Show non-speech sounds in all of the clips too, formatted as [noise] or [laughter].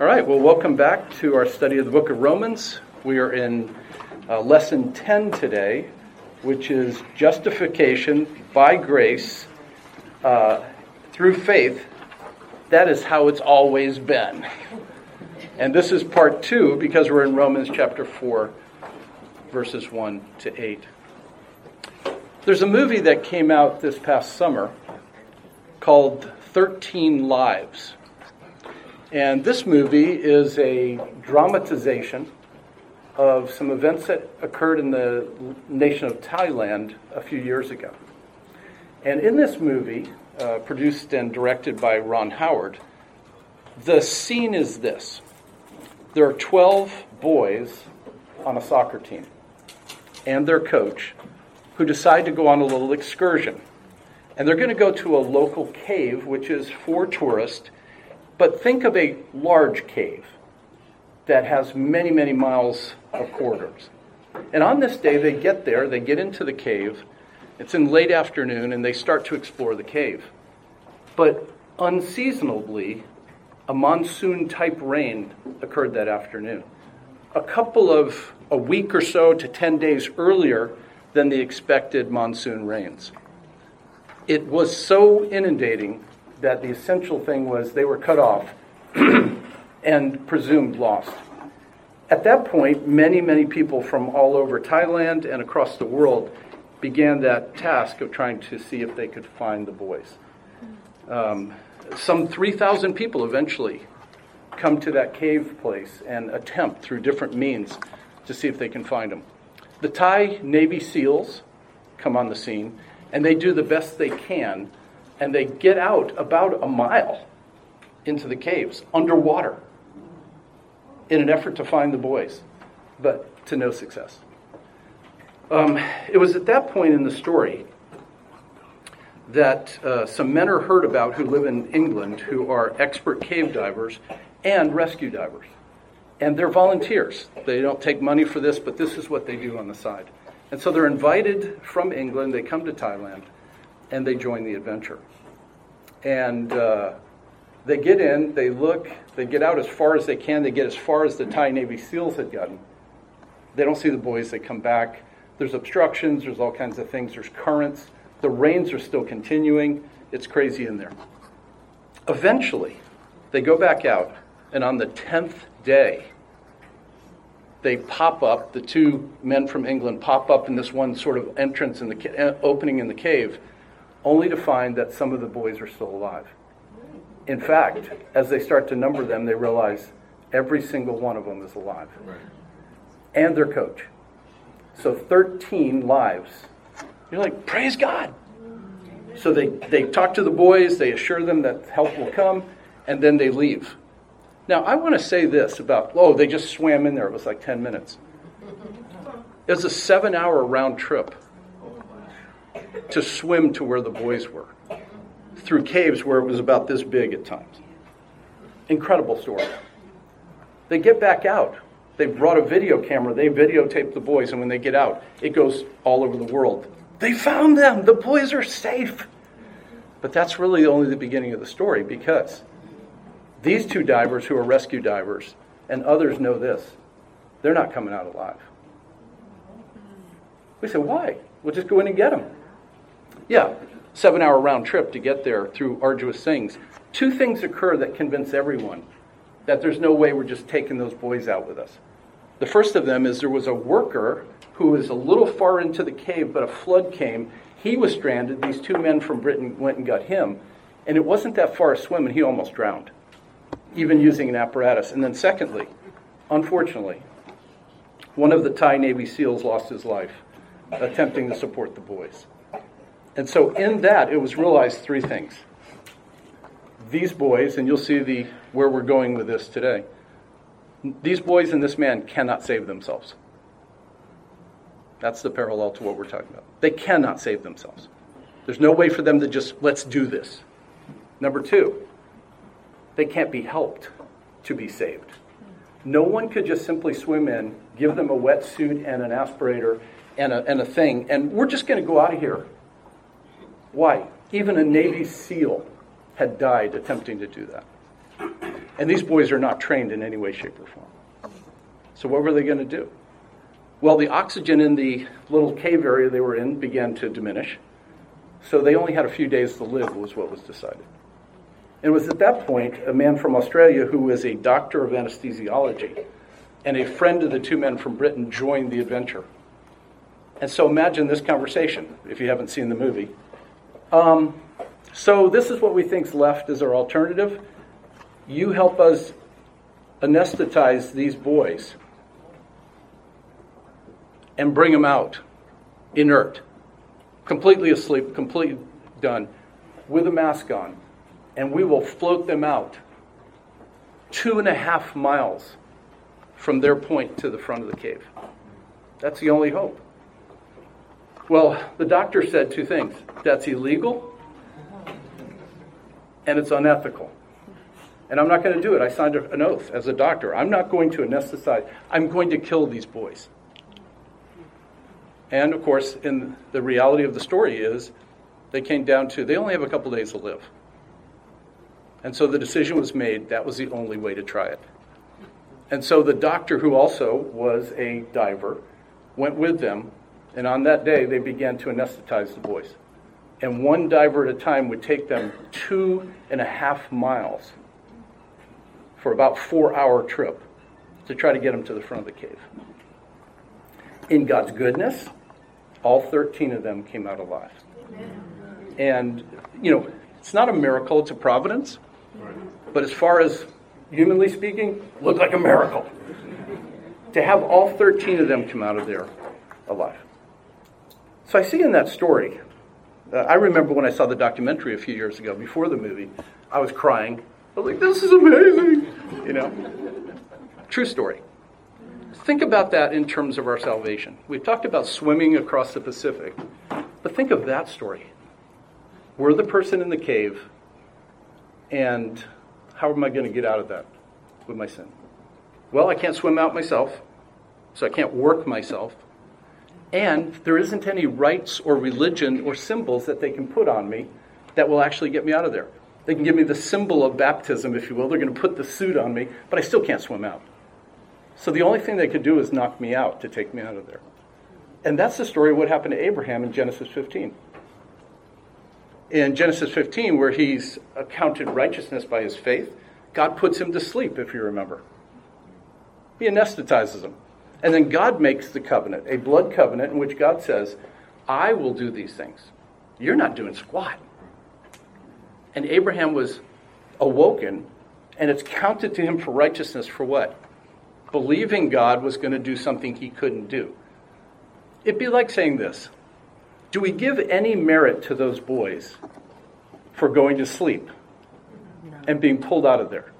All right, well, welcome back to our study of the book of Romans. We are in uh, lesson 10 today, which is justification by grace uh, through faith. That is how it's always been. And this is part two because we're in Romans chapter 4, verses 1 to 8. There's a movie that came out this past summer called 13 Lives. And this movie is a dramatization of some events that occurred in the nation of Thailand a few years ago. And in this movie, uh, produced and directed by Ron Howard, the scene is this there are 12 boys on a soccer team and their coach who decide to go on a little excursion. And they're going to go to a local cave, which is for tourists. But think of a large cave that has many, many miles of corridors. And on this day, they get there, they get into the cave. It's in late afternoon, and they start to explore the cave. But unseasonably, a monsoon type rain occurred that afternoon. A couple of a week or so to 10 days earlier than the expected monsoon rains it was so inundating that the essential thing was they were cut off [clears throat] and presumed lost. At that point, many, many people from all over Thailand and across the world began that task of trying to see if they could find the boys. Um, some 3,000 people eventually come to that cave place and attempt through different means to see if they can find them. The Thai Navy SEALs come on the scene and they do the best they can, and they get out about a mile into the caves underwater in an effort to find the boys, but to no success. Um, it was at that point in the story that uh, some men are heard about who live in England who are expert cave divers and rescue divers. And they're volunteers. They don't take money for this, but this is what they do on the side. And so they're invited from England, they come to Thailand, and they join the adventure. And uh, they get in, they look, they get out as far as they can, they get as far as the Thai Navy SEALs had gotten. They don't see the boys, they come back. There's obstructions, there's all kinds of things, there's currents. The rains are still continuing. It's crazy in there. Eventually, they go back out, and on the 10th day, they pop up, the two men from England pop up in this one sort of entrance in the ca- uh, opening in the cave, only to find that some of the boys are still alive. In fact, as they start to number them, they realize every single one of them is alive. Right. And their coach. So 13 lives. You're like, praise God. So they, they talk to the boys, they assure them that help will come, and then they leave. Now, I want to say this about, oh, they just swam in there. It was like 10 minutes. It was a seven hour round trip to swim to where the boys were through caves where it was about this big at times. Incredible story. They get back out. They brought a video camera. They videotape the boys, and when they get out, it goes all over the world. They found them. The boys are safe. But that's really only the beginning of the story because these two divers, who are rescue divers, and others know this, they're not coming out alive. We say, why? We'll just go in and get them. Yeah, seven hour round trip to get there through arduous things. Two things occur that convince everyone that there's no way we're just taking those boys out with us. The first of them is there was a worker who was a little far into the cave, but a flood came. He was stranded. These two men from Britain went and got him. And it wasn't that far a swim, and he almost drowned even using an apparatus. And then, secondly, unfortunately, one of the Thai Navy SEALs lost his life attempting to support the boys. And so, in that, it was realized three things. These boys, and you'll see the, where we're going with this today, these boys and this man cannot save themselves. That's the parallel to what we're talking about. They cannot save themselves. There's no way for them to just, let's do this. Number two, they can't be helped to be saved. No one could just simply swim in, give them a wetsuit and an aspirator and a, and a thing, and we're just going to go out of here. Why? Even a Navy SEAL had died attempting to do that. And these boys are not trained in any way, shape, or form. So, what were they going to do? Well, the oxygen in the little cave area they were in began to diminish. So, they only had a few days to live, was what was decided. It was at that point a man from Australia who was a doctor of anesthesiology and a friend of the two men from Britain joined the adventure. And so imagine this conversation if you haven't seen the movie. Um, so, this is what we think's left as our alternative. You help us anesthetize these boys and bring them out inert, completely asleep, completely done, with a mask on, and we will float them out two and a half miles from their point to the front of the cave. That's the only hope. Well, the doctor said two things that's illegal and it's unethical. And I'm not going to do it. I signed an oath as a doctor. I'm not going to anesthetize, I'm going to kill these boys. And of course, in the reality of the story is they came down to they only have a couple days to live. And so the decision was made that was the only way to try it. And so the doctor, who also was a diver, went with them. And on that day, they began to anesthetize the boys. And one diver at a time would take them two and a half miles for about four hour trip to try to get them to the front of the cave. In God's goodness, all 13 of them came out alive. And, you know, it's not a miracle, it's a providence. But as far as humanly speaking, looked like a miracle. To have all 13 of them come out of there alive. So I see in that story, uh, I remember when I saw the documentary a few years ago before the movie, I was crying. I was like, this is amazing. You know? True story. Think about that in terms of our salvation. We've talked about swimming across the Pacific, but think of that story. We're the person in the cave, and how am I going to get out of that with my sin? Well, I can't swim out myself, so I can't work myself. And there isn't any rites or religion or symbols that they can put on me that will actually get me out of there. They can give me the symbol of baptism, if you will. They're going to put the suit on me, but I still can't swim out. So the only thing they could do is knock me out to take me out of there. And that's the story of what happened to Abraham in Genesis 15 in Genesis 15, where he's accounted righteousness by his faith, God puts him to sleep, if you remember. He anesthetizes him. And then God makes the covenant, a blood covenant, in which God says, I will do these things. You're not doing squat. And Abraham was awoken, and it's counted to him for righteousness for what? Believing God was going to do something he couldn't do. It'd be like saying this do we give any merit to those boys for going to sleep and being pulled out of there?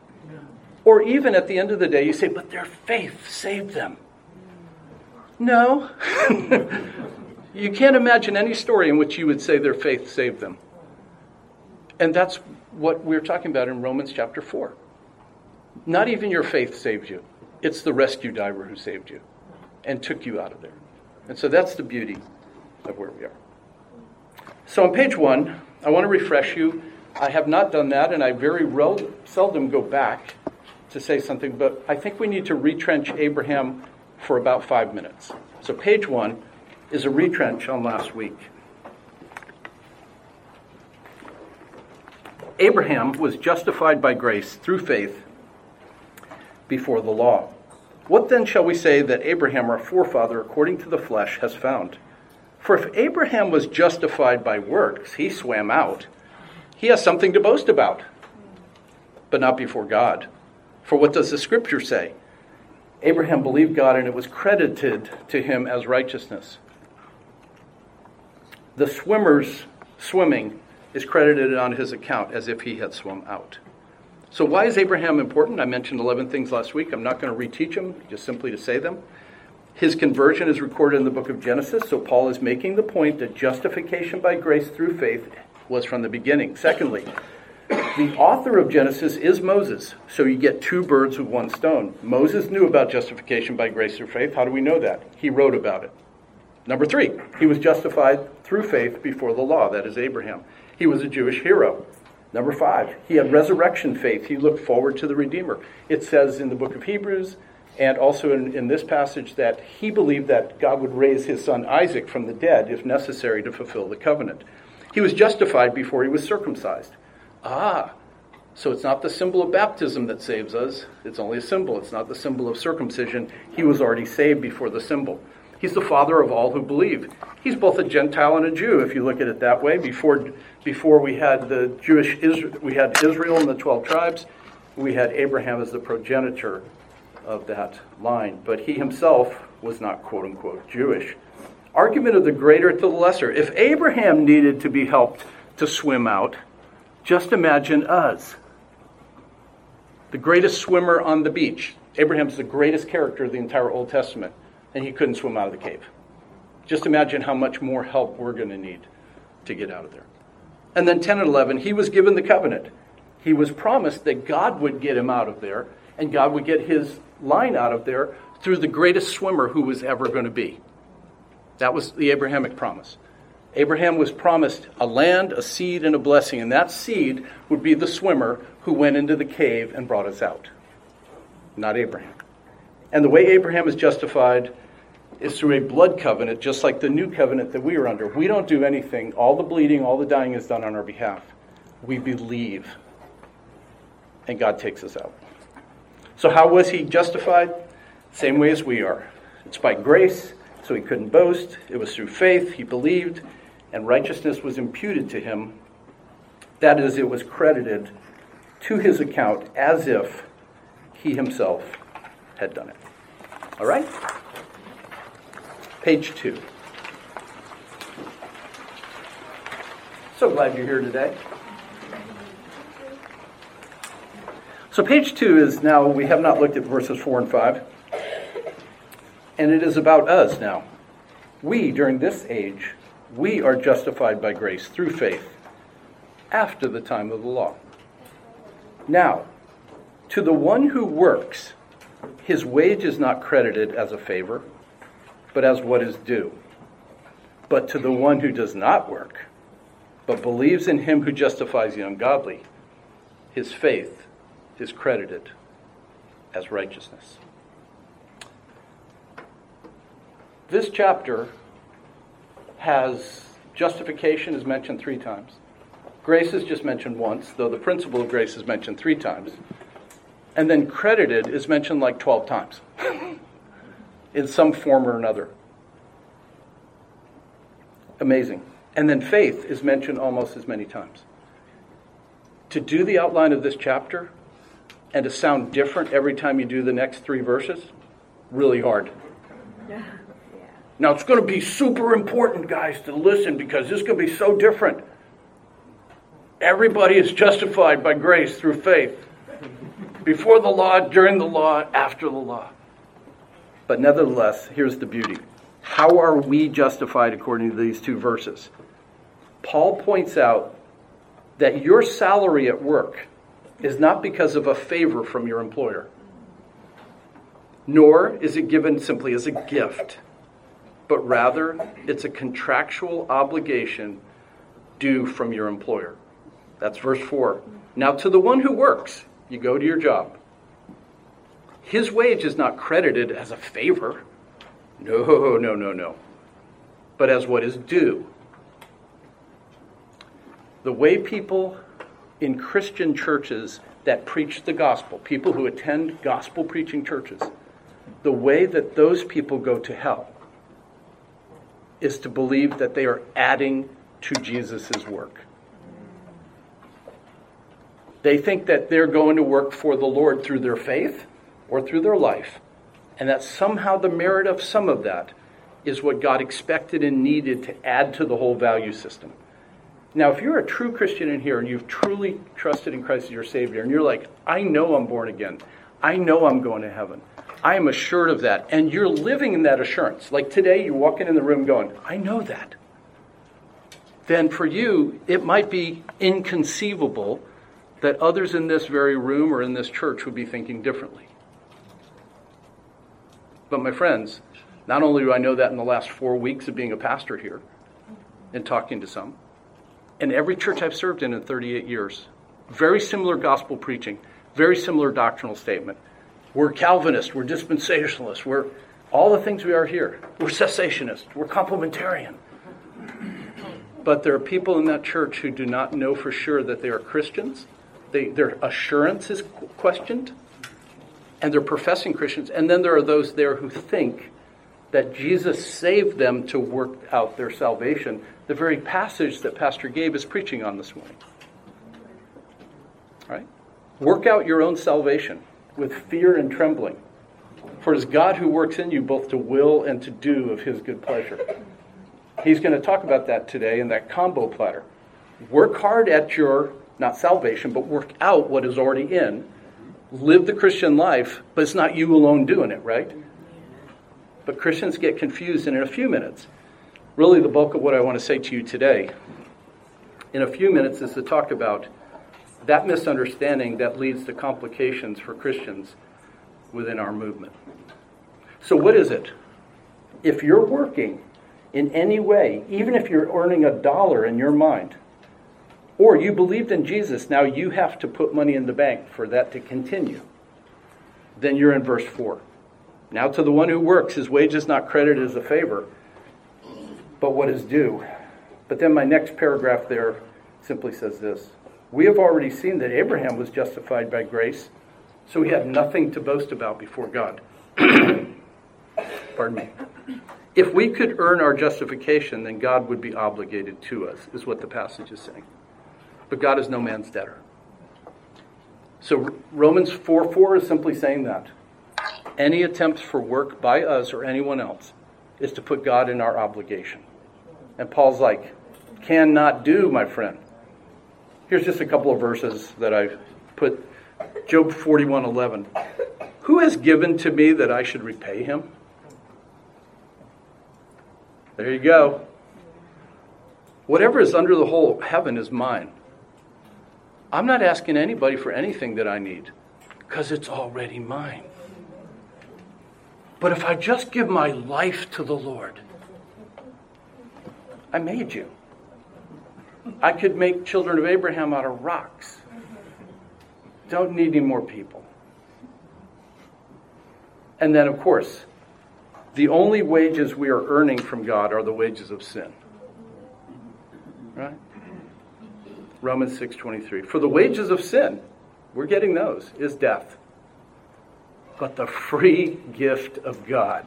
Or even at the end of the day, you say, but their faith saved them. No. [laughs] you can't imagine any story in which you would say their faith saved them. And that's what we're talking about in Romans chapter 4. Not even your faith saved you, it's the rescue diver who saved you and took you out of there. And so that's the beauty of where we are. So on page one, I want to refresh you. I have not done that, and I very rel- seldom go back to say something, but I think we need to retrench Abraham for about five minutes. So page one is a retrench on last week. Abraham was justified by grace through faith before the law. What then shall we say that Abraham, our forefather, according to the flesh, has found? For if Abraham was justified by works, he swam out. He has something to boast about, but not before God. For what does the scripture say? Abraham believed God and it was credited to him as righteousness. The swimmer's swimming is credited on his account as if he had swum out. So, why is Abraham important? I mentioned 11 things last week. I'm not going to reteach them, just simply to say them. His conversion is recorded in the book of Genesis, so Paul is making the point that justification by grace through faith was from the beginning. Secondly, the author of Genesis is Moses, so you get two birds with one stone. Moses knew about justification by grace through faith. How do we know that? He wrote about it. Number three, he was justified through faith before the law, that is Abraham. He was a Jewish hero. Number five, he had resurrection faith. He looked forward to the Redeemer. It says in the book of Hebrews and also in, in this passage that he believed that God would raise his son Isaac from the dead if necessary to fulfill the covenant. He was justified before he was circumcised. Ah, so it's not the symbol of baptism that saves us. It's only a symbol. It's not the symbol of circumcision. He was already saved before the symbol. He's the father of all who believe. He's both a Gentile and a Jew, if you look at it that way. Before, before we had the Jewish Israel, we had Israel and the twelve tribes. We had Abraham as the progenitor of that line, but he himself was not quote unquote Jewish. Argument of the greater to the lesser. If Abraham needed to be helped to swim out, just imagine us. The greatest swimmer on the beach. Abraham's the greatest character of the entire Old Testament and he couldn't swim out of the cave. Just imagine how much more help we're going to need to get out of there. And then 10 and 11, he was given the covenant. He was promised that God would get him out of there, and God would get his line out of there through the greatest swimmer who was ever going to be. That was the Abrahamic promise. Abraham was promised a land, a seed, and a blessing, and that seed would be the swimmer who went into the cave and brought us out, not Abraham. And the way Abraham is justified is through a blood covenant, just like the new covenant that we are under. We don't do anything. All the bleeding, all the dying is done on our behalf. We believe, and God takes us out. So, how was he justified? Same way as we are. It's by grace, so he couldn't boast. It was through faith, he believed, and righteousness was imputed to him. That is, it was credited to his account as if he himself had done it. All right? Page two. So glad you're here today. So, page two is now, we have not looked at verses four and five. And it is about us now. We, during this age, we are justified by grace through faith after the time of the law. Now, to the one who works, his wage is not credited as a favor but as what is due. But to the one who does not work, but believes in him who justifies the ungodly, his faith is credited as righteousness. This chapter has justification is mentioned three times. Grace is just mentioned once, though the principle of grace is mentioned three times. And then credited is mentioned like 12 times. [laughs] in some form or another. Amazing. And then faith is mentioned almost as many times. To do the outline of this chapter and to sound different every time you do the next three verses, really hard. Yeah. Now it's going to be super important, guys, to listen because this could be so different. Everybody is justified by grace through faith. Before the law, during the law, after the law. But nevertheless, here's the beauty. How are we justified according to these two verses? Paul points out that your salary at work is not because of a favor from your employer, nor is it given simply as a gift, but rather it's a contractual obligation due from your employer. That's verse 4. Now, to the one who works, you go to your job. His wage is not credited as a favor. No, no, no, no. But as what is due. The way people in Christian churches that preach the gospel, people who attend gospel preaching churches, the way that those people go to hell is to believe that they are adding to Jesus' work. They think that they're going to work for the Lord through their faith or through their life, and that somehow the merit of some of that is what God expected and needed to add to the whole value system. Now, if you're a true Christian in here and you've truly trusted in Christ as your Savior, and you're like, I know I'm born again, I know I'm going to heaven, I am assured of that, and you're living in that assurance, like today you're walking in the room going, I know that, then for you, it might be inconceivable that others in this very room or in this church would be thinking differently. But my friends, not only do I know that in the last four weeks of being a pastor here and talking to some, in every church I've served in in 38 years, Very similar gospel preaching, very similar doctrinal statement. We're Calvinists, we're dispensationalists, we're all the things we are here. We're cessationists, we're complementarian. But there are people in that church who do not know for sure that they are Christians. They, their assurance is questioned, and they're professing Christians. And then there are those there who think that Jesus saved them to work out their salvation, the very passage that Pastor Gabe is preaching on this morning. Right? Work out your own salvation with fear and trembling. For it is God who works in you both to will and to do of his good pleasure. He's going to talk about that today in that combo platter. Work hard at your, not salvation, but work out what is already in. Live the Christian life, but it's not you alone doing it, right? But Christians get confused, and in a few minutes, really the bulk of what I want to say to you today, in a few minutes, is to talk about that misunderstanding that leads to complications for Christians within our movement. So, what is it? If you're working in any way, even if you're earning a dollar in your mind, or you believed in Jesus, now you have to put money in the bank for that to continue, then you're in verse 4. Now, to the one who works, his wage is not credited as a favor, but what is due. But then my next paragraph there simply says this We have already seen that Abraham was justified by grace, so he had nothing to boast about before God. [coughs] Pardon me. If we could earn our justification, then God would be obligated to us, is what the passage is saying. But God is no man's debtor. So Romans 4 4 is simply saying that. Any attempts for work by us or anyone else is to put God in our obligation. And Paul's like, cannot do, my friend. Here's just a couple of verses that I've put Job 41:11. Who has given to me that I should repay him? There you go. Whatever is under the whole heaven is mine. I'm not asking anybody for anything that I need because it's already mine. But if I just give my life to the Lord, I made you. I could make children of Abraham out of rocks. Don't need any more people. And then, of course, the only wages we are earning from God are the wages of sin. Right? Romans 6:23. For the wages of sin, we're getting those, is death. But the free gift of God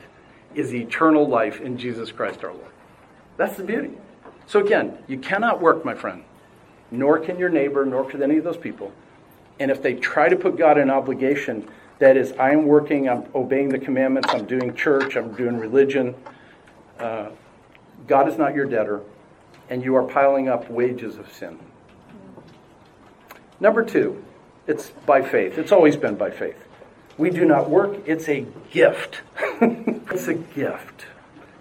is eternal life in Jesus Christ our Lord. That's the beauty. So again, you cannot work, my friend, nor can your neighbor, nor can any of those people. And if they try to put God in obligation, that is, I'm working, I'm obeying the commandments, I'm doing church, I'm doing religion. Uh, God is not your debtor, and you are piling up wages of sin. Number two, it's by faith. It's always been by faith. We do not work, it's a gift. [laughs] it's a gift.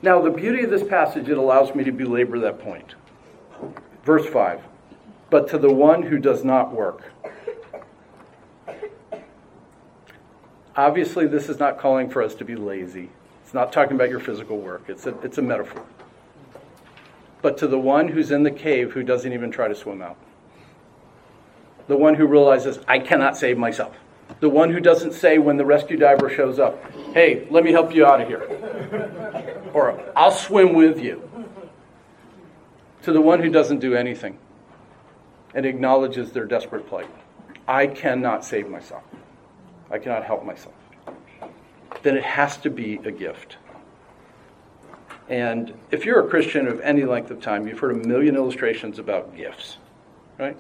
Now, the beauty of this passage, it allows me to belabor that point. Verse 5 But to the one who does not work, Obviously, this is not calling for us to be lazy. It's not talking about your physical work, it's a, it's a metaphor. But to the one who's in the cave who doesn't even try to swim out, the one who realizes, I cannot save myself, the one who doesn't say when the rescue diver shows up, Hey, let me help you out of here, or I'll swim with you, to the one who doesn't do anything and acknowledges their desperate plight. I cannot save myself. I cannot help myself. Then it has to be a gift. And if you're a Christian of any length of time, you've heard a million illustrations about gifts, right?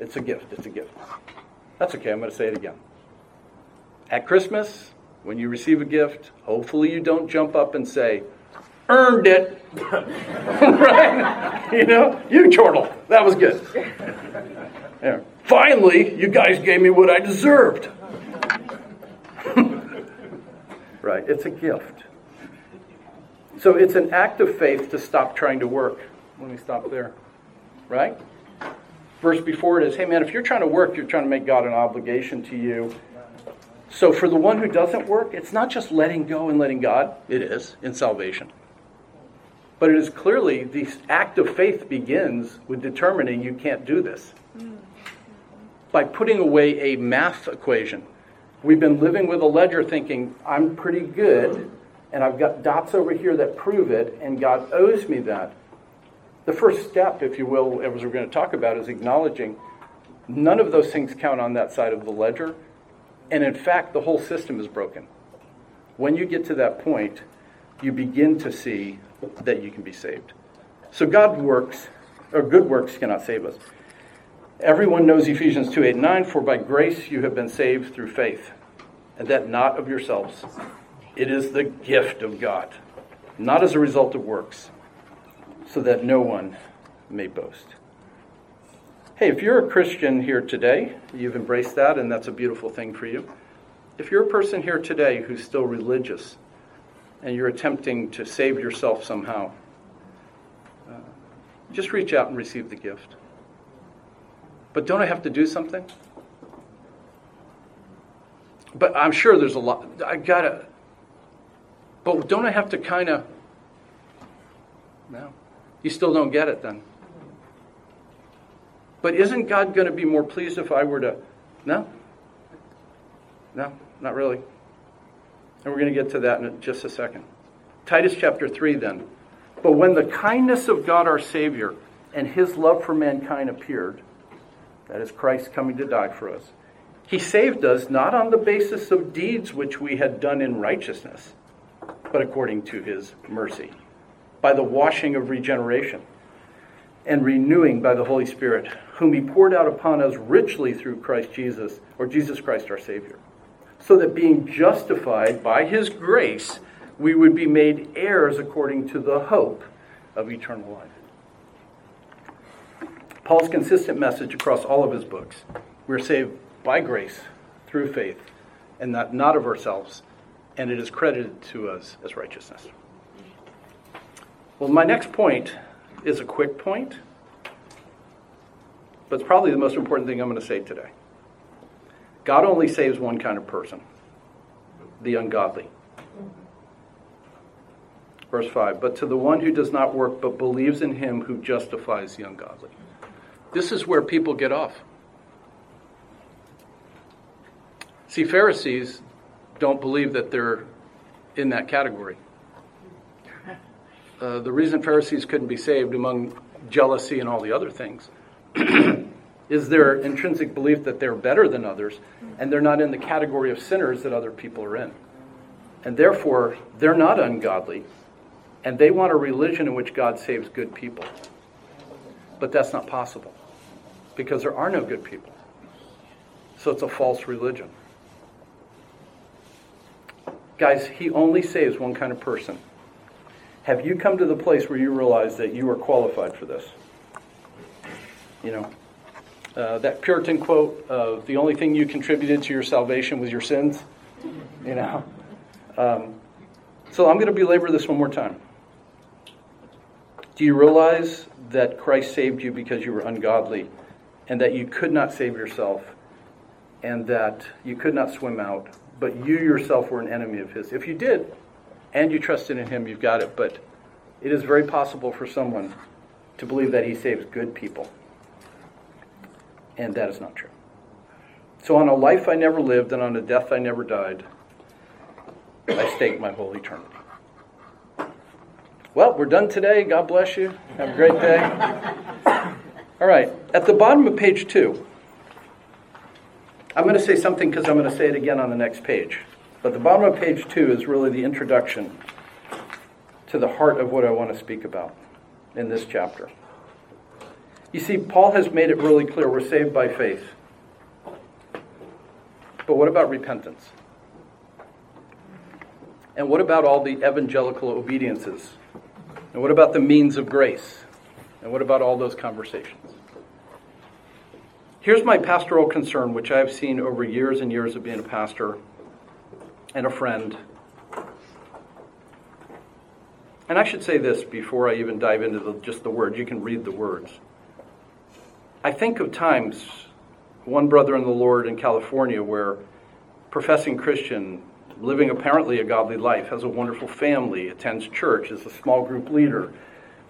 it's a gift, it's a gift. That's okay, I'm going to say it again. At Christmas, when you receive a gift, hopefully you don't jump up and say, earned it. [laughs] right? You know, you chortle. That was good. Yeah. Finally, you guys gave me what I deserved. [laughs] right, it's a gift. So it's an act of faith to stop trying to work. Let me stop there. Right? Verse before it is, hey man, if you're trying to work, you're trying to make God an obligation to you. So for the one who doesn't work, it's not just letting go and letting God, it is in salvation. But it is clearly the act of faith begins with determining you can't do this. by putting away a math equation. We've been living with a ledger thinking, I'm pretty good, and I've got dots over here that prove it, and God owes me that. The first step, if you will, as we're going to talk about, is acknowledging none of those things count on that side of the ledger. And in fact, the whole system is broken. When you get to that point, you begin to see that you can be saved. So God works, or good works cannot save us. Everyone knows Ephesians 2 8 9, for by grace you have been saved through faith, and that not of yourselves. It is the gift of God, not as a result of works, so that no one may boast. Hey, if you're a Christian here today, you've embraced that, and that's a beautiful thing for you. If you're a person here today who's still religious and you're attempting to save yourself somehow, uh, just reach out and receive the gift. But don't I have to do something? But I'm sure there's a lot. I gotta. But don't I have to kind of. No. You still don't get it then. But isn't God going to be more pleased if I were to? No. No, not really. And we're going to get to that in just a second. Titus chapter 3 then. But when the kindness of God our Savior and his love for mankind appeared, that is Christ coming to die for us, he saved us not on the basis of deeds which we had done in righteousness, but according to his mercy, by the washing of regeneration and renewing by the Holy Spirit, whom he poured out upon us richly through Christ Jesus, or Jesus Christ our Savior, so that being justified by his grace, we would be made heirs according to the hope of eternal life. Paul's consistent message across all of his books we're saved by grace through faith, and not, not of ourselves, and it is credited to us as righteousness. Well, my next point is a quick point, but it's probably the most important thing I'm going to say today. God only saves one kind of person the ungodly. Verse 5 But to the one who does not work but believes in him who justifies the ungodly. This is where people get off. See, Pharisees don't believe that they're in that category. Uh, the reason Pharisees couldn't be saved, among jealousy and all the other things, [clears throat] is their intrinsic belief that they're better than others and they're not in the category of sinners that other people are in. And therefore, they're not ungodly and they want a religion in which God saves good people. But that's not possible because there are no good people. So it's a false religion. Guys, he only saves one kind of person have you come to the place where you realize that you are qualified for this? You know, uh, that Puritan quote of the only thing you contributed to your salvation was your sins. You know, um, so I'm going to belabor this one more time. Do you realize that Christ saved you because you were ungodly, and that you could not save yourself, and that you could not swim out, but you yourself were an enemy of His? If you did, and you trusted in Him, you've got it. But it is very possible for someone to believe that He saves good people. And that is not true. So, on a life I never lived and on a death I never died, I stake my whole eternity. Well, we're done today. God bless you. Have a great day. All right. At the bottom of page two, I'm going to say something because I'm going to say it again on the next page. But the bottom of page two is really the introduction to the heart of what I want to speak about in this chapter. You see, Paul has made it really clear we're saved by faith. But what about repentance? And what about all the evangelical obediences? And what about the means of grace? And what about all those conversations? Here's my pastoral concern, which I've seen over years and years of being a pastor and a friend. And I should say this before I even dive into the, just the words. You can read the words. I think of times, one brother in the Lord in California, where professing Christian, living apparently a godly life, has a wonderful family, attends church, is a small group leader,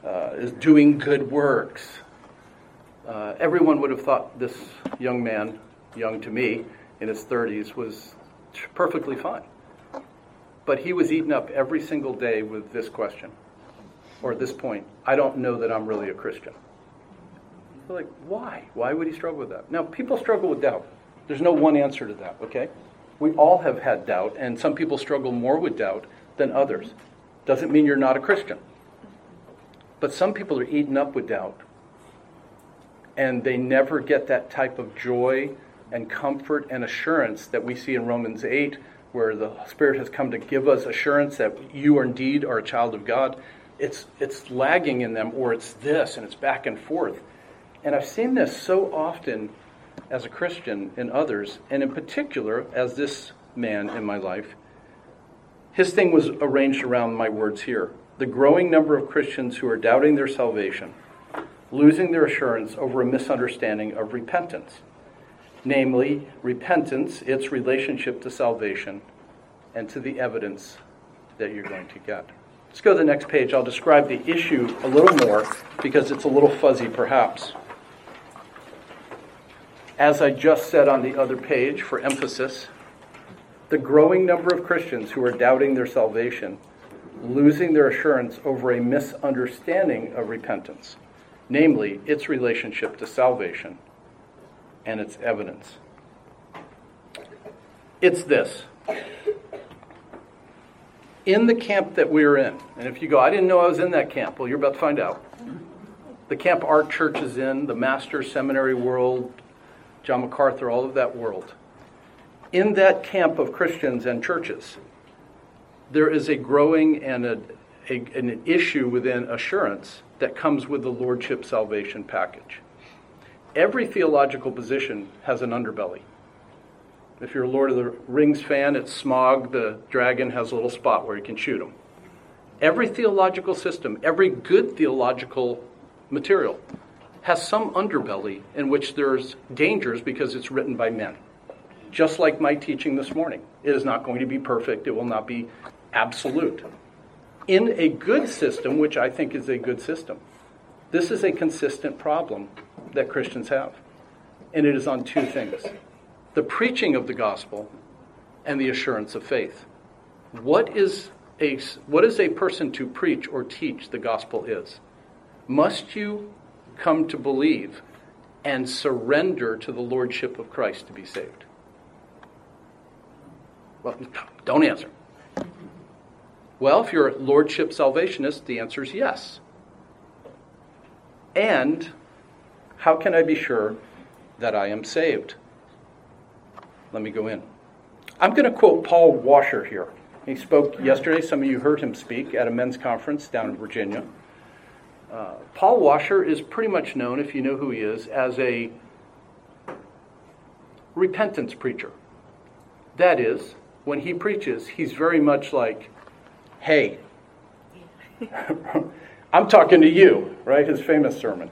uh, is doing good works. Uh, everyone would have thought this young man young to me, in his 30s, was perfectly fine. But he was eaten up every single day with this question, or this point I don't know that I'm really a Christian. like, why? Why would he struggle with that? Now, people struggle with doubt. There's no one answer to that, okay? We all have had doubt, and some people struggle more with doubt than others. Doesn't mean you're not a Christian. But some people are eaten up with doubt, and they never get that type of joy and comfort and assurance that we see in Romans 8, where the Spirit has come to give us assurance that you are indeed are a child of God. It's, it's lagging in them, or it's this, and it's back and forth. And I've seen this so often as a Christian in others, and in particular as this man in my life. His thing was arranged around my words here the growing number of Christians who are doubting their salvation, losing their assurance over a misunderstanding of repentance namely repentance, its relationship to salvation, and to the evidence that you're going to get. Let's go to the next page. I'll describe the issue a little more because it's a little fuzzy perhaps. As I just said on the other page for emphasis, the growing number of Christians who are doubting their salvation, losing their assurance over a misunderstanding of repentance, namely its relationship to salvation and its evidence. It's this. In the camp that we're in, and if you go, I didn't know I was in that camp, well, you're about to find out. The camp our church is in, the master seminary world, John MacArthur, all of that world. In that camp of Christians and churches, there is a growing and a, a, an issue within assurance that comes with the Lordship salvation package every theological position has an underbelly. If you're a Lord of the Rings fan, it's Smaug the dragon, has a little spot where you can shoot him. Every theological system, every good theological material, has some underbelly in which there's dangers because it's written by men. Just like my teaching this morning. It is not going to be perfect, it will not be absolute. In a good system, which I think is a good system, this is a consistent problem that Christians have. And it is on two things the preaching of the gospel and the assurance of faith. What is a, what is a person to preach or teach the gospel is? Must you come to believe and surrender to the lordship of Christ to be saved? Well, don't answer. Well, if you're a lordship salvationist, the answer is yes. And how can I be sure that I am saved? Let me go in. I'm going to quote Paul Washer here. He spoke yesterday. Some of you heard him speak at a men's conference down in Virginia. Uh, Paul Washer is pretty much known, if you know who he is, as a repentance preacher. That is, when he preaches, he's very much like, hey, [laughs] I'm talking to you, right? His famous sermon.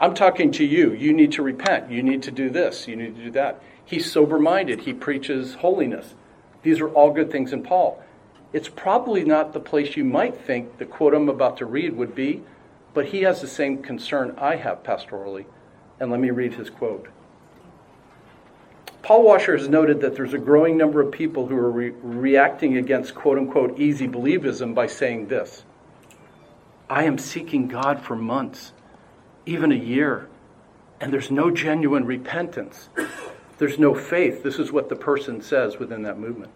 I'm talking to you. You need to repent. You need to do this. You need to do that. He's sober minded. He preaches holiness. These are all good things in Paul. It's probably not the place you might think the quote I'm about to read would be, but he has the same concern I have pastorally. And let me read his quote. Paul Washer has noted that there's a growing number of people who are re- reacting against quote unquote easy believism by saying this I am seeking God for months even a year, and there's no genuine repentance. There's no faith. This is what the person says within that movement.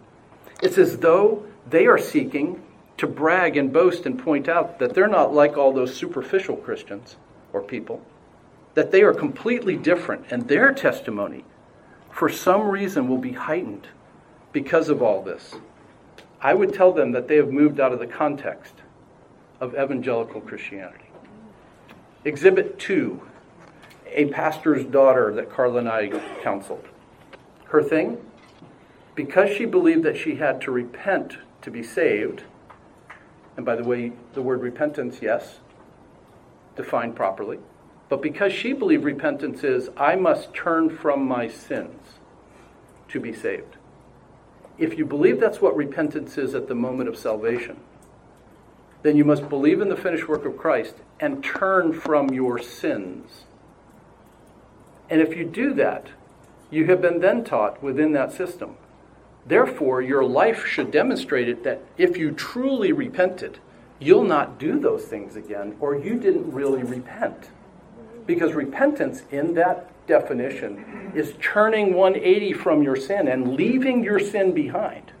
It's as though they are seeking to brag and boast and point out that they're not like all those superficial Christians or people, that they are completely different, and their testimony, for some reason, will be heightened because of all this. I would tell them that they have moved out of the context of evangelical Christianity. Exhibit 2 a pastor's daughter that Carla and I counseled. Her thing, because she believed that she had to repent to be saved, and by the way, the word repentance, yes, defined properly, but because she believed repentance is, I must turn from my sins to be saved. If you believe that's what repentance is at the moment of salvation, then you must believe in the finished work of Christ and turn from your sins. And if you do that, You have been then taught within that system. Therefore, your life should demonstrate it that if you truly repented, you'll not do those things again, or you didn't really repent. Because repentance, in that definition, is turning 180 from your sin and leaving your sin behind.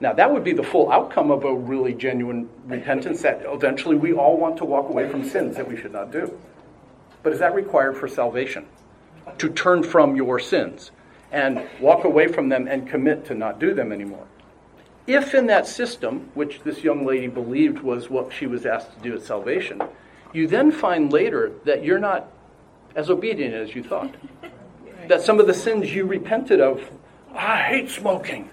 Now, that would be the full outcome of a really genuine repentance that eventually we all want to walk away from sins that we should not do. But is that required for salvation? To turn from your sins and walk away from them and commit to not do them anymore. If in that system, which this young lady believed was what she was asked to do at salvation, you then find later that you're not as obedient as you thought. [laughs] That some of the sins you repented of, I hate smoking.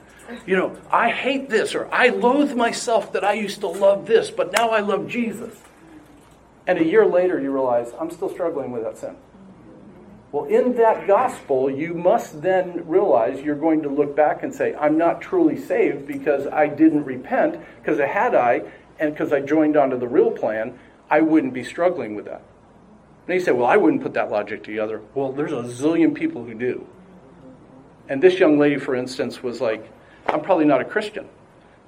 You know, I hate this, or I loathe myself that I used to love this, but now I love Jesus. And a year later, you realize, I'm still struggling with that sin. Well, in that gospel, you must then realize you're going to look back and say, I'm not truly saved because I didn't repent, because had I, and because I joined onto the real plan, I wouldn't be struggling with that. And you say, Well, I wouldn't put that logic together. Well, there's a zillion people who do. And this young lady, for instance, was like, I'm probably not a Christian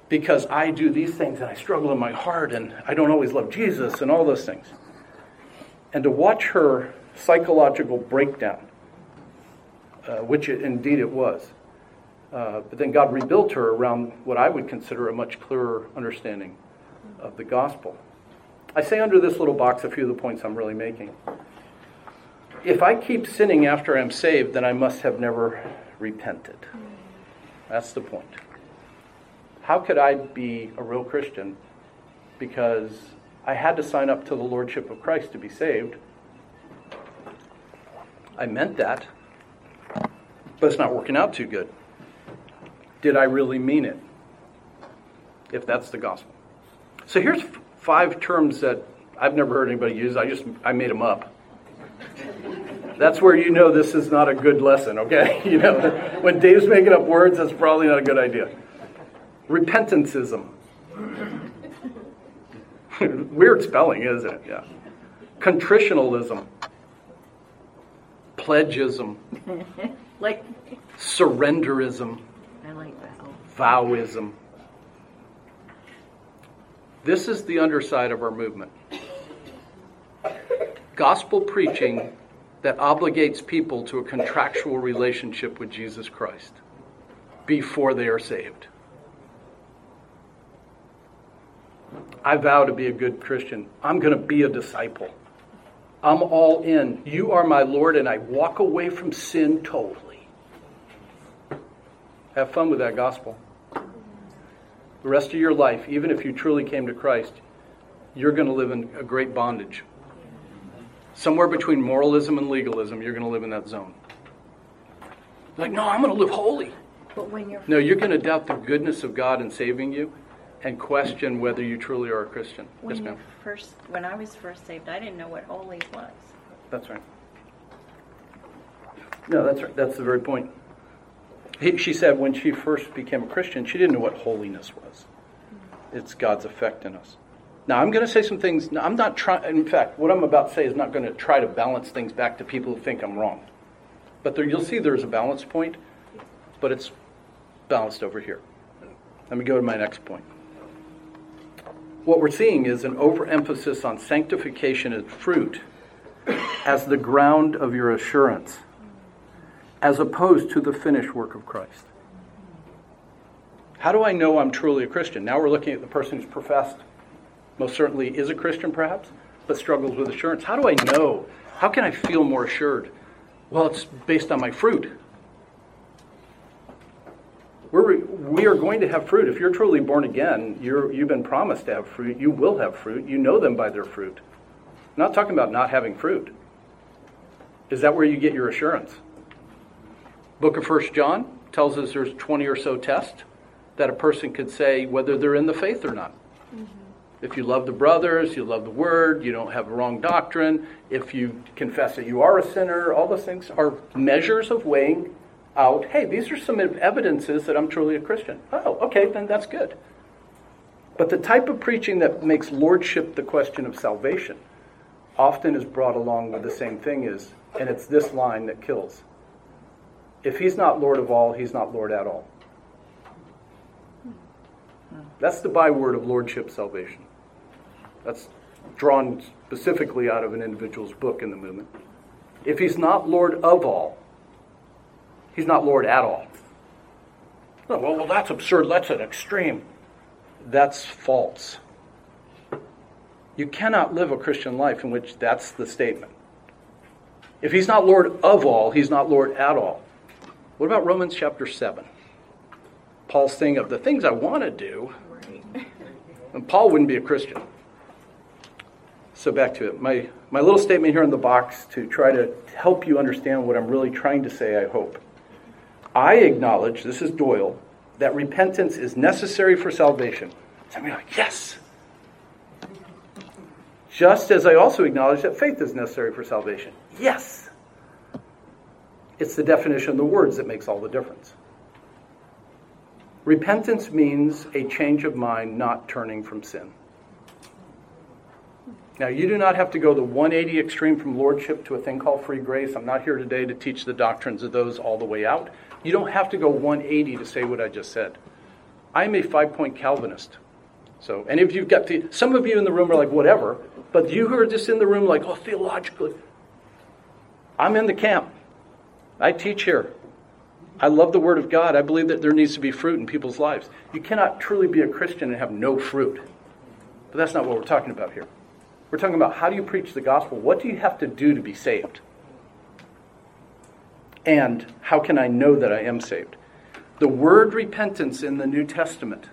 because I do these things and I struggle in my heart and I don't always love Jesus and all those things. And to watch her psychological breakdown, uh, which it, indeed it was, uh, but then God rebuilt her around what I would consider a much clearer understanding of the gospel. I say under this little box a few of the points I'm really making. If I keep sinning after I'm saved, then I must have never repented. That's the point. How could I be a real Christian? Because I had to sign up to the Lordship of Christ to be saved. I meant that, but it's not working out too good. Did I really mean it? If that's the gospel. So here's five terms that I've never heard anybody use. I just I made them up. That's where you know this is not a good lesson, okay? [laughs] You know, when Dave's making up words, that's probably not a good idea. Repentanceism. [laughs] Weird spelling, isn't it? Yeah. Contritionalism. Pledgism. [laughs] like surrenderism. I like that. Vowism. This is the underside of our movement. Gospel preaching that obligates people to a contractual relationship with Jesus Christ before they are saved. I vow to be a good Christian. I'm going to be a disciple. I'm all in. You are my Lord, and I walk away from sin totally. Have fun with that gospel. The rest of your life, even if you truly came to Christ, you're going to live in a great bondage somewhere between moralism and legalism, you're going to live in that zone. Like, no, I'm going to live holy. But when you're no, you're going to doubt the goodness of God in saving you, and question whether you truly are a Christian. When yes, ma'am. First, when I was first saved, I didn't know what holy was. That's right. No, that's right. That's the very point. He, she said when she first became a Christian, she didn't know what holiness was. It's God's effect in us. Now, I'm going to say some things. I'm not trying, in fact, what I'm about to say is not going to try to balance things back to people who think I'm wrong. But there, you'll see there's a balance point, but it's balanced over here. Let me go to my next point. What we're seeing is an overemphasis on sanctification and fruit as the ground of your assurance, as opposed to the finished work of Christ. How do I know I'm truly a Christian? Now we're looking at the person who's professed most certainly is a Christian perhaps, but struggles with assurance. How do I know? How can I feel more assured? Well, it's based on my fruit. We're, we are going to have fruit. If you're truly born again, you're, you've been promised to have fruit. You will have fruit. You know them by their fruit. I'm not talking about not having fruit. Is that where you get your assurance? Book of First John tells us there's 20 or so tests that a person could say whether they're in the faith or not. If you love the brothers, you love the word, you don't have a wrong doctrine, if you confess that you are a sinner, all those things are measures of weighing out, hey, these are some evidences that I'm truly a Christian. Oh, okay, then that's good. But the type of preaching that makes lordship the question of salvation, often is brought along with the same thing is, and it's this line that kills. If he's not Lord of all, he's not Lord at all. That's the byword of lordship salvation. That's drawn specifically out of an individual's book in the movement. If he's not Lord of all, he's not Lord at all. Oh, well, well, that's absurd. That's an extreme. That's false. You cannot live a Christian life in which that's the statement. If he's not Lord of all, he's not Lord at all. What about Romans chapter 7? Paul's thing of the things I want to do. And Paul wouldn't be a Christian. So back to it. My, my little statement here in the box to try to help you understand what I'm really trying to say, I hope. I acknowledge, this is Doyle, that repentance is necessary for salvation. Some of like, yes. Just as I also acknowledge that faith is necessary for salvation. Yes. It's the definition of the words that makes all the difference. Repentance means a change of mind, not turning from sin. Now, you do not have to go the 180 extreme from lordship to a thing called free grace. I'm not here today to teach the doctrines of those all the way out. You don't have to go 180 to say what I just said. I'm a five point Calvinist. So, any of you've got the, some of you in the room are like, whatever, but you who are just in the room, like, oh, theologically, I'm in the camp. I teach here. I love the Word of God. I believe that there needs to be fruit in people's lives. You cannot truly be a Christian and have no fruit. But that's not what we're talking about here. We're talking about how do you preach the gospel? What do you have to do to be saved? And how can I know that I am saved? The word repentance in the New Testament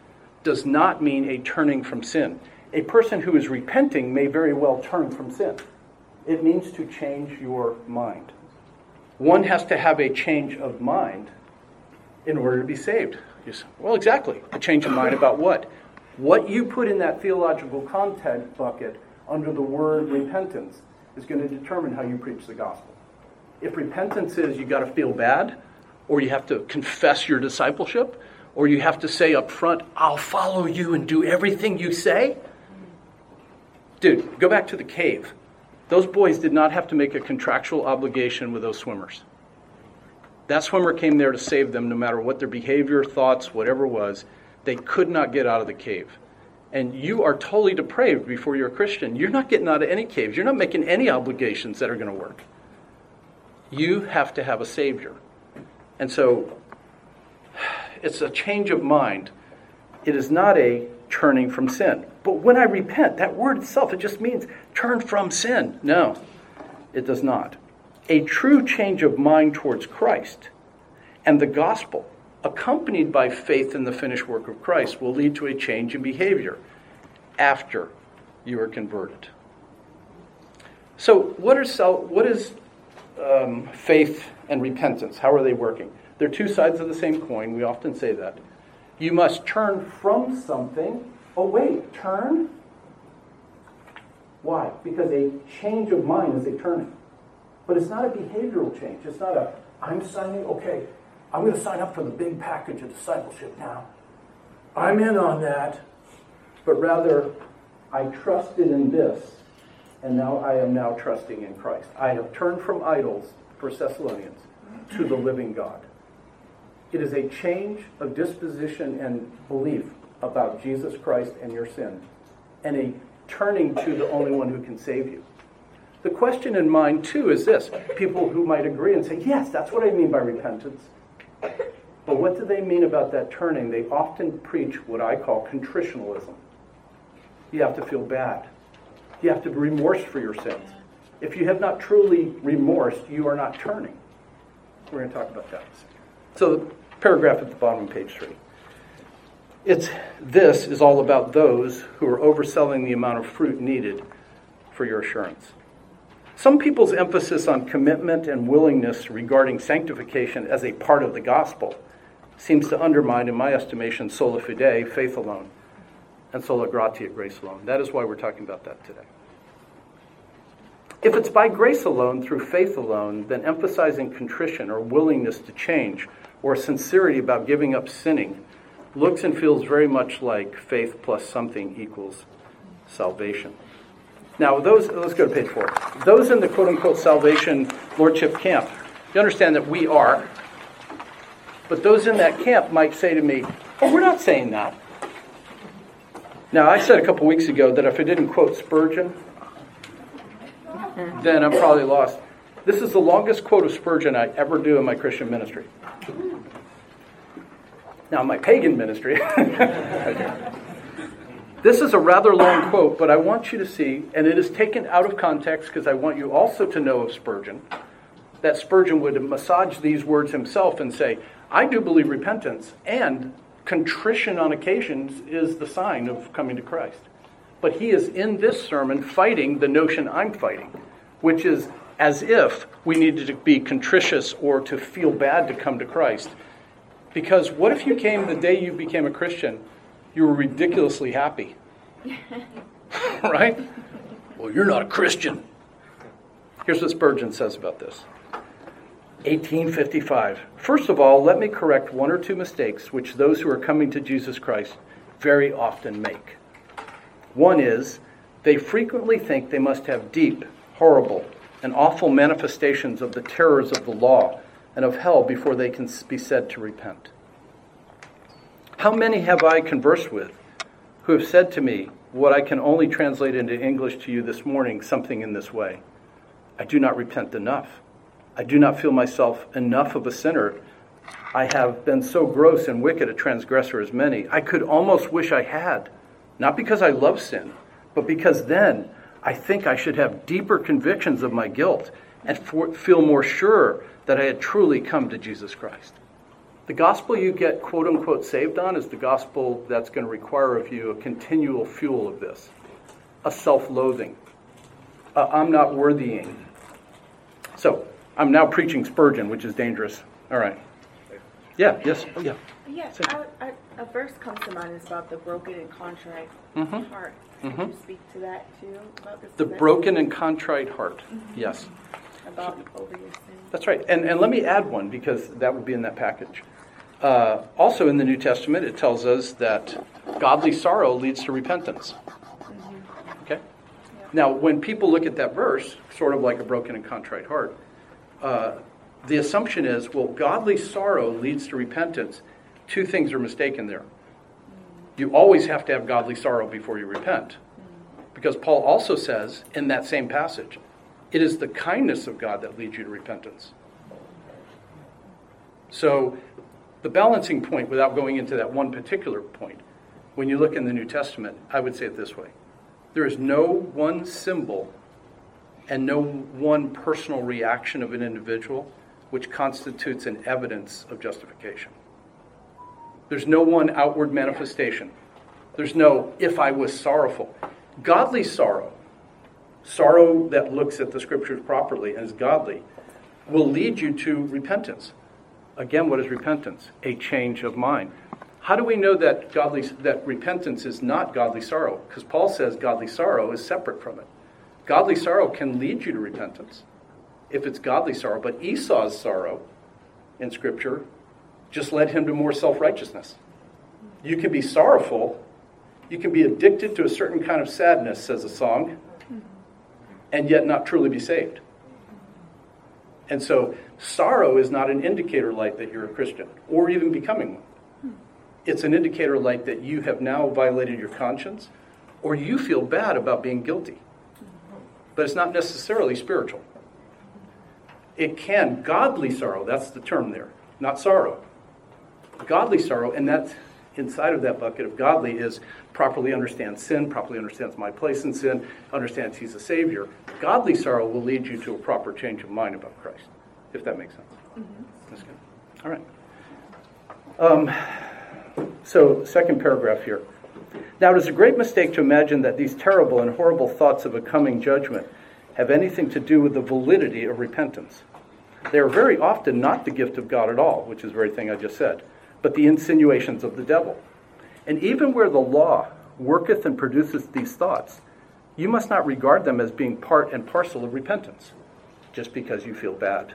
does not mean a turning from sin. A person who is repenting may very well turn from sin. It means to change your mind. One has to have a change of mind in order to be saved. Say, well, exactly. A change of mind about what? What you put in that theological content bucket under the word repentance is going to determine how you preach the gospel. If repentance is you got to feel bad, or you have to confess your discipleship, or you have to say up front, I'll follow you and do everything you say. Dude, go back to the cave. Those boys did not have to make a contractual obligation with those swimmers. That swimmer came there to save them no matter what their behavior, thoughts, whatever was. They could not get out of the cave. And you are totally depraved before you're a Christian. You're not getting out of any caves. You're not making any obligations that are going to work. You have to have a Savior. And so it's a change of mind. It is not a turning from sin. But when I repent, that word itself, it just means turn from sin. No, it does not. A true change of mind towards Christ and the gospel, accompanied by faith in the finished work of Christ, will lead to a change in behavior after you are converted. So, what, are, what is um, faith and repentance? How are they working? They're two sides of the same coin. We often say that. You must turn from something. Oh, wait, turn? Why? Because a change of mind is a turning. But it's not a behavioral change. It's not a, I'm signing, okay, I'm going to sign up for the big package of discipleship now. I'm in on that. But rather, I trusted in this and now I am now trusting in Christ. I have turned from idols, for Thessalonians, to the living God. It is a change of disposition and belief about Jesus Christ and your sin, and a turning to the only one who can save you. The question in mind, too, is this people who might agree and say, Yes, that's what I mean by repentance. But what do they mean about that turning? They often preach what I call contritionalism. You have to feel bad. You have to be remorse for your sins. If you have not truly remorsed, you are not turning. We're going to talk about that. So, the paragraph at the bottom of page three. It's this is all about those who are overselling the amount of fruit needed for your assurance. Some people's emphasis on commitment and willingness regarding sanctification as a part of the gospel seems to undermine, in my estimation, sola fide, faith alone and sola gratia, grace alone. That is why we're talking about that today. If it's by grace alone, through faith alone, then emphasizing contrition or willingness to change or sincerity about giving up sinning looks and feels very much like faith plus something equals salvation. Now, those, let's go to page four. Those in the quote unquote salvation lordship camp, you understand that we are, but those in that camp might say to me, oh, we're not saying that. Now, I said a couple weeks ago that if I didn't quote Spurgeon, then I'm probably lost. This is the longest quote of Spurgeon I ever do in my Christian ministry. Now, my pagan ministry. [laughs] this is a rather long quote, but I want you to see, and it is taken out of context because I want you also to know of Spurgeon, that Spurgeon would massage these words himself and say, I do believe repentance and contrition on occasions is the sign of coming to Christ. But he is in this sermon fighting the notion I'm fighting, which is as if we needed to be contritious or to feel bad to come to Christ. Because what if you came the day you became a Christian, you were ridiculously happy? [laughs] right? Well, you're not a Christian. Here's what Spurgeon says about this 1855. First of all, let me correct one or two mistakes which those who are coming to Jesus Christ very often make. One is, they frequently think they must have deep, horrible, and awful manifestations of the terrors of the law and of hell before they can be said to repent. How many have I conversed with who have said to me what I can only translate into English to you this morning, something in this way? I do not repent enough. I do not feel myself enough of a sinner. I have been so gross and wicked a transgressor as many. I could almost wish I had, not because I love sin, but because then I think I should have deeper convictions of my guilt and for, feel more sure that I had truly come to Jesus Christ. The gospel you get quote unquote saved on is the gospel that's going to require of you a continual fuel of this a self loathing. I'm not worthying. So, I'm now preaching Spurgeon, which is dangerous. All right. Yeah, yes, oh, yeah. Yeah, I, I, a verse comes to mind is about the broken and contrite Mhm. heart. Can Mhm. you speak to that too? About The broken and contrite heart. Mm-hmm. Yes. About over your sin. That's right. And, and let me add one because that would be in that package. Uh, also in the New Testament, it tells us that godly sorrow leads to repentance. Okay? Now, when people look at that verse, sort of like a broken and contrite heart, uh, the assumption is, well, godly sorrow leads to repentance. Two things are mistaken there. You always have to have godly sorrow before you repent. Because Paul also says in that same passage, it is the kindness of God that leads you to repentance. So, the balancing point, without going into that one particular point, when you look in the New Testament, I would say it this way there is no one symbol and no one personal reaction of an individual which constitutes an evidence of justification. There's no one outward manifestation. There's no, if I was sorrowful. Godly sorrow, sorrow that looks at the scriptures properly and is godly, will lead you to repentance. Again, what is repentance? A change of mind. How do we know that godly that repentance is not godly sorrow? Because Paul says godly sorrow is separate from it. Godly sorrow can lead you to repentance if it's godly sorrow, but Esau's sorrow in scripture just led him to more self-righteousness. You can be sorrowful, you can be addicted to a certain kind of sadness, says a song, and yet not truly be saved. And so, sorrow is not an indicator light that you're a Christian or even becoming one. Hmm. It's an indicator light that you have now violated your conscience or you feel bad about being guilty. But it's not necessarily spiritual. It can, godly sorrow, that's the term there, not sorrow. Godly sorrow, and that's inside of that bucket of godly is properly understands sin, properly understands my place in sin, understands he's a savior. Godly sorrow will lead you to a proper change of mind about Christ, if that makes sense. Mm-hmm. That's good. All right. Um, so, second paragraph here. Now, it is a great mistake to imagine that these terrible and horrible thoughts of a coming judgment have anything to do with the validity of repentance. They are very often not the gift of God at all, which is the very thing I just said, but the insinuations of the devil. And even where the law worketh and produceth these thoughts, you must not regard them as being part and parcel of repentance, just because you feel bad.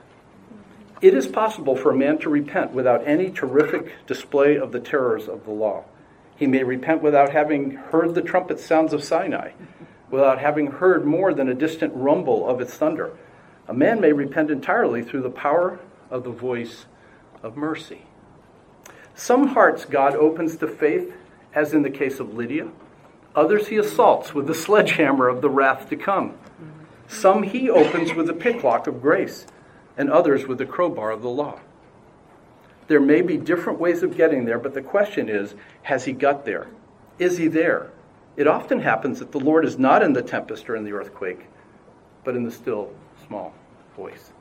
It is possible for a man to repent without any terrific display of the terrors of the law. He may repent without having heard the trumpet sounds of Sinai, without having heard more than a distant rumble of its thunder. A man may repent entirely through the power of the voice of mercy. Some hearts God opens to faith, as in the case of Lydia. Others he assaults with the sledgehammer of the wrath to come. Some he opens with the picklock of grace, and others with the crowbar of the law. There may be different ways of getting there, but the question is has he got there? Is he there? It often happens that the Lord is not in the tempest or in the earthquake, but in the still small voice.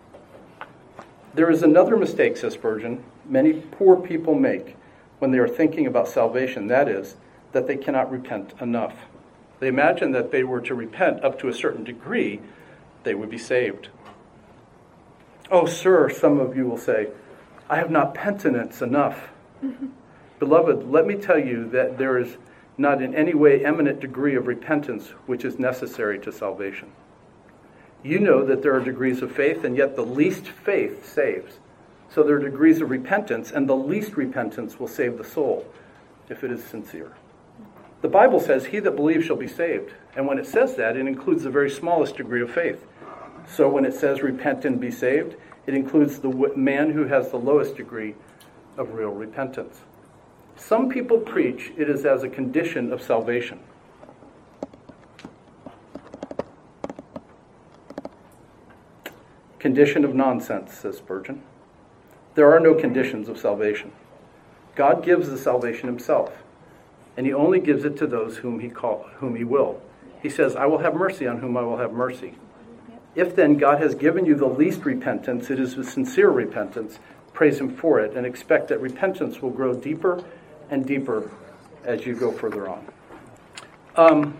There is another mistake, says Spurgeon, many poor people make when they are thinking about salvation. That is, that they cannot repent enough. They imagine that they were to repent up to a certain degree, they would be saved. Oh, sir, some of you will say, I have not penitence enough. [laughs] Beloved, let me tell you that there is not in any way eminent degree of repentance which is necessary to salvation. You know that there are degrees of faith, and yet the least faith saves. So there are degrees of repentance, and the least repentance will save the soul if it is sincere. The Bible says, He that believes shall be saved. And when it says that, it includes the very smallest degree of faith. So when it says repent and be saved, it includes the man who has the lowest degree of real repentance. Some people preach it is as a condition of salvation. Condition of nonsense, says Spurgeon. There are no conditions of salvation. God gives the salvation himself, and he only gives it to those whom he call, whom he will. He says, "I will have mercy on whom I will have mercy." If then God has given you the least repentance, it is with sincere repentance. Praise him for it and expect that repentance will grow deeper and deeper as you go further on. Um,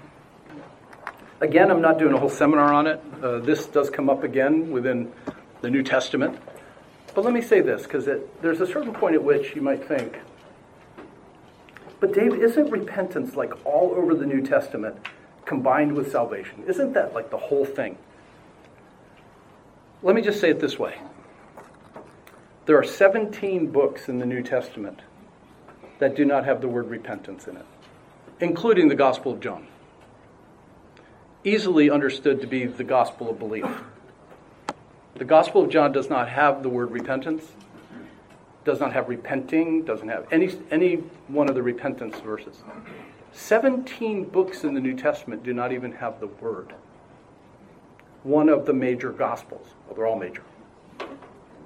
again, I'm not doing a whole seminar on it. Uh, this does come up again within the New Testament. But let me say this, because there's a certain point at which you might think, but Dave, isn't repentance like all over the New Testament combined with salvation? Isn't that like the whole thing? Let me just say it this way there are 17 books in the New Testament that do not have the word repentance in it, including the Gospel of John. Easily understood to be the gospel of belief. The Gospel of John does not have the word repentance, does not have repenting, doesn't have any, any one of the repentance verses. 17 books in the New Testament do not even have the word. One of the major Gospels. Well, they're all major.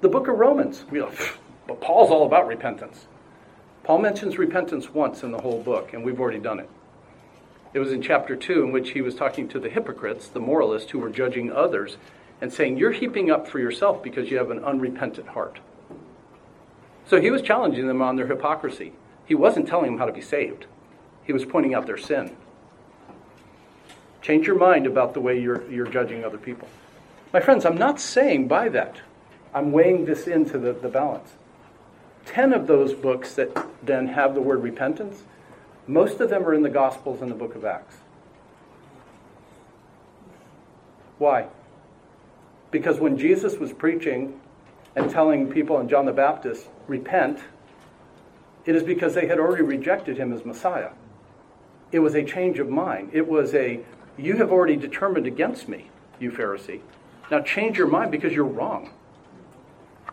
The book of Romans, [laughs] but Paul's all about repentance. Paul mentions repentance once in the whole book, and we've already done it. It was in chapter 2, in which he was talking to the hypocrites, the moralists, who were judging others, and saying, You're heaping up for yourself because you have an unrepentant heart. So he was challenging them on their hypocrisy. He wasn't telling them how to be saved, he was pointing out their sin. Change your mind about the way you're, you're judging other people. My friends, I'm not saying by that. I'm weighing this into the, the balance. 10 of those books that then have the word repentance, most of them are in the Gospels and the book of Acts. Why? Because when Jesus was preaching and telling people in John the Baptist, repent, it is because they had already rejected him as Messiah. It was a change of mind. It was a, you have already determined against me, you Pharisee. Now change your mind because you're wrong.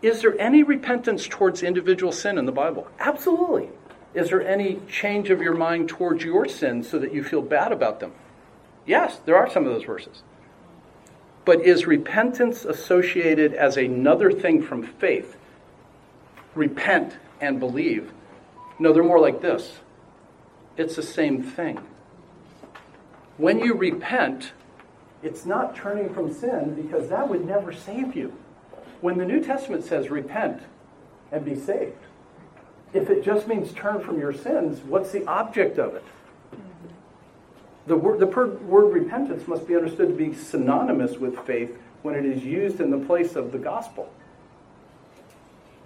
Is there any repentance towards individual sin in the Bible? Absolutely. Is there any change of your mind towards your sins so that you feel bad about them? Yes, there are some of those verses. But is repentance associated as another thing from faith? Repent and believe. No, they're more like this it's the same thing. When you repent, it's not turning from sin because that would never save you when the New Testament says repent and be saved, if it just means turn from your sins, what's the object of it? The word, the word repentance must be understood to be synonymous with faith when it is used in the place of the gospel.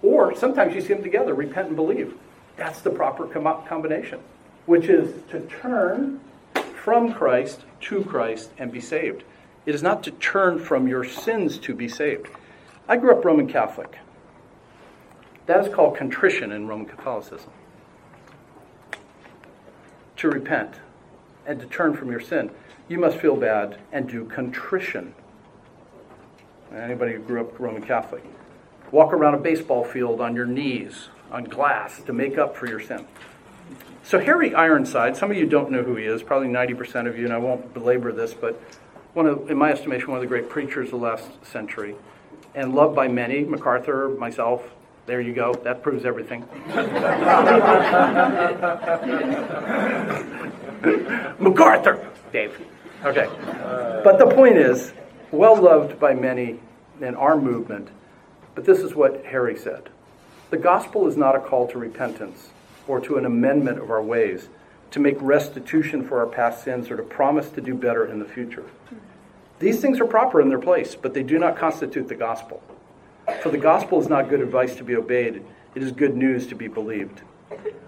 Or sometimes you see them together repent and believe. That's the proper com- combination, which is to turn from Christ to Christ and be saved. It is not to turn from your sins to be saved. I grew up Roman Catholic. That is called contrition in Roman Catholicism. To repent. And to turn from your sin, you must feel bad and do contrition. Anybody who grew up Roman Catholic. Walk around a baseball field on your knees, on glass, to make up for your sin. So, Harry Ironside, some of you don't know who he is, probably 90% of you, and I won't belabor this, but one of, in my estimation, one of the great preachers of the last century, and loved by many, MacArthur, myself. There you go. That proves everything. [laughs] MacArthur, Dave. Okay. Uh, but the point is, well loved by many in our movement, but this is what Harry said. The gospel is not a call to repentance or to an amendment of our ways, to make restitution for our past sins, or to promise to do better in the future. These things are proper in their place, but they do not constitute the gospel. For the gospel is not good advice to be obeyed, it is good news to be believed.